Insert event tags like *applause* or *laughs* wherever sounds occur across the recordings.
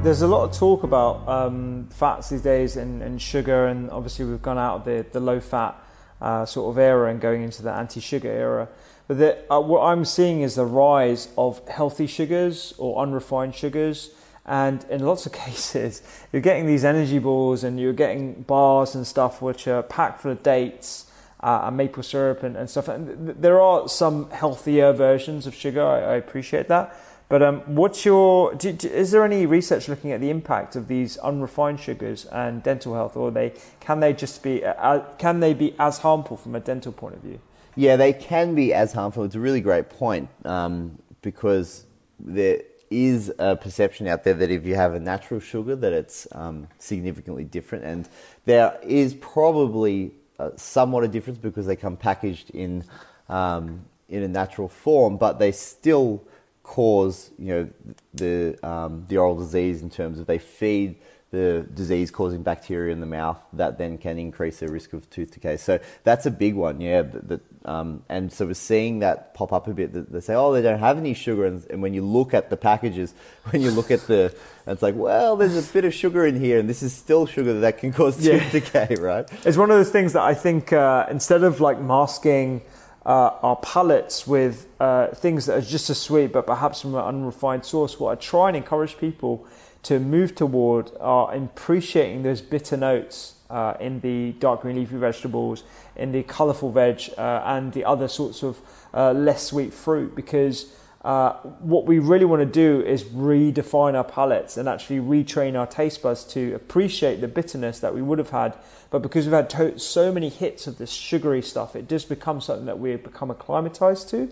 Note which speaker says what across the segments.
Speaker 1: There's a lot of talk about um, fats these days and, and, sugar, and obviously we've gone out of the, the low fat uh, sort of era and going into the anti sugar era. But the, uh, what I'm seeing is the rise of healthy sugars or unrefined sugars. And in lots of *laughs* cases, you're getting these energy balls and you're getting bars and stuff which are packed full of dates uh, and maple syrup and, and stuff. And there are some healthier versions of sugar, I, I appreciate that. But um, what's your? Do, do, is there any research looking at the impact of these unrefined sugars and dental health, or they can they just be uh, can they be as harmful from a dental point of view?
Speaker 2: Yeah, they can be as harmful. It's a really great point um, because there is a perception out there that if you have a natural sugar, that it's um, significantly different, and there is probably uh, somewhat a difference because they come packaged in um, in a natural form, but they still cause you know the um, the oral disease in terms of they feed the disease causing bacteria in the mouth that then can increase the risk of tooth decay. So that's a big one, yeah. That, that um, and so we're seeing that pop up a bit. That they say, oh, they don't have any sugar, and, and, when you look at the packages, *laughs* when you look at the, it's like, well, there's a bit of sugar in here, and this is still sugar that can cause tooth yeah. decay, *laughs* right?
Speaker 1: It's one of those things that I think uh, instead of like masking uh, our palates with uh, things that are just as sweet, but perhaps from an unrefined source. What I try and encourage people to move toward are appreciating those bitter notes uh, in the dark green leafy vegetables, in the colourful veg, uh, and the other sorts of uh, less sweet fruit because uh, what we really want to do is redefine our palates and actually retrain our taste buds to appreciate the bitterness that we would have had. But because we've had to- so many hits of this sugary stuff, it does become something that we become acclimatized to.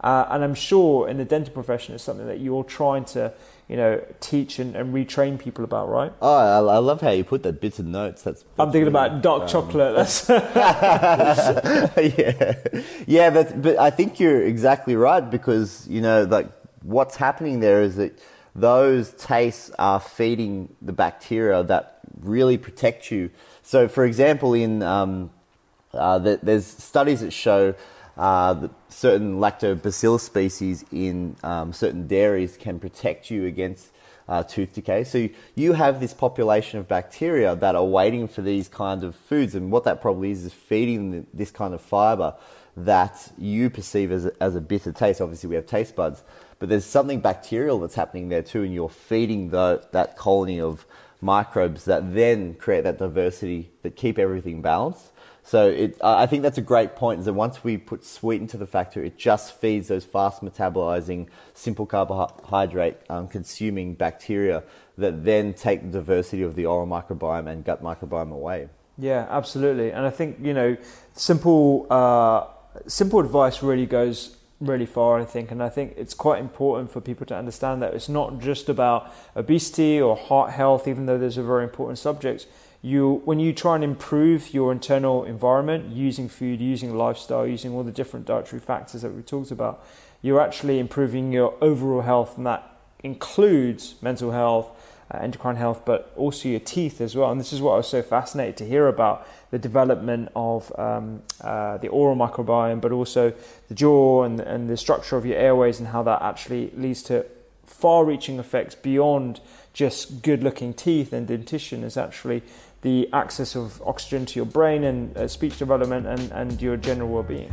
Speaker 1: Uh, and I'm sure in the dental profession, it's something that you're trying to you know, teach and, and retrain people about, right?
Speaker 2: Oh, I, I love how you put that bits of notes. That's,
Speaker 1: I'm thinking about dark um, chocolate. *laughs* That's *laughs*
Speaker 2: yeah, yeah. But but I think you're exactly right because you know, like what's happening there is that those tastes are feeding the bacteria that really protect you. So, for example, in um, uh, the, there's studies that show uh, certain lactobacillus species in um, certain dairies can protect you against uh, tooth decay. So you have this population of bacteria that are waiting for these kind of foods, and what that probably is is feeding this kind of fiber that you perceive as a, as a bitter taste. Obviously, we have taste buds, but there's something bacterial that's happening there too, and you're feeding the, that colony of microbes that then create that diversity that keep everything balanced. So it, I think that's a great point. Is that once we put sweet into the factor, it just feeds those fast metabolizing, simple carbohydrate um, consuming bacteria that then take the diversity of the oral microbiome and gut microbiome away.
Speaker 1: Yeah, absolutely. And I think you know, simple uh, simple advice really goes really far. I think, and I think it's quite important for people to understand that it's not just about obesity or heart health, even though those are very important subjects you when you try and improve your internal environment using food, using lifestyle, using all the different dietary factors that we talked about, you're actually improving your overall health, and that includes mental health, uh, endocrine health, but also your teeth as well. And this is what I was so fascinated to hear about the development of um, uh, the oral microbiome, but also the jaw and, and the structure of your airways, and how that actually leads to far reaching effects beyond just good looking teeth and dentition, is actually the access of oxygen to your brain and uh, speech development and, and your general well being.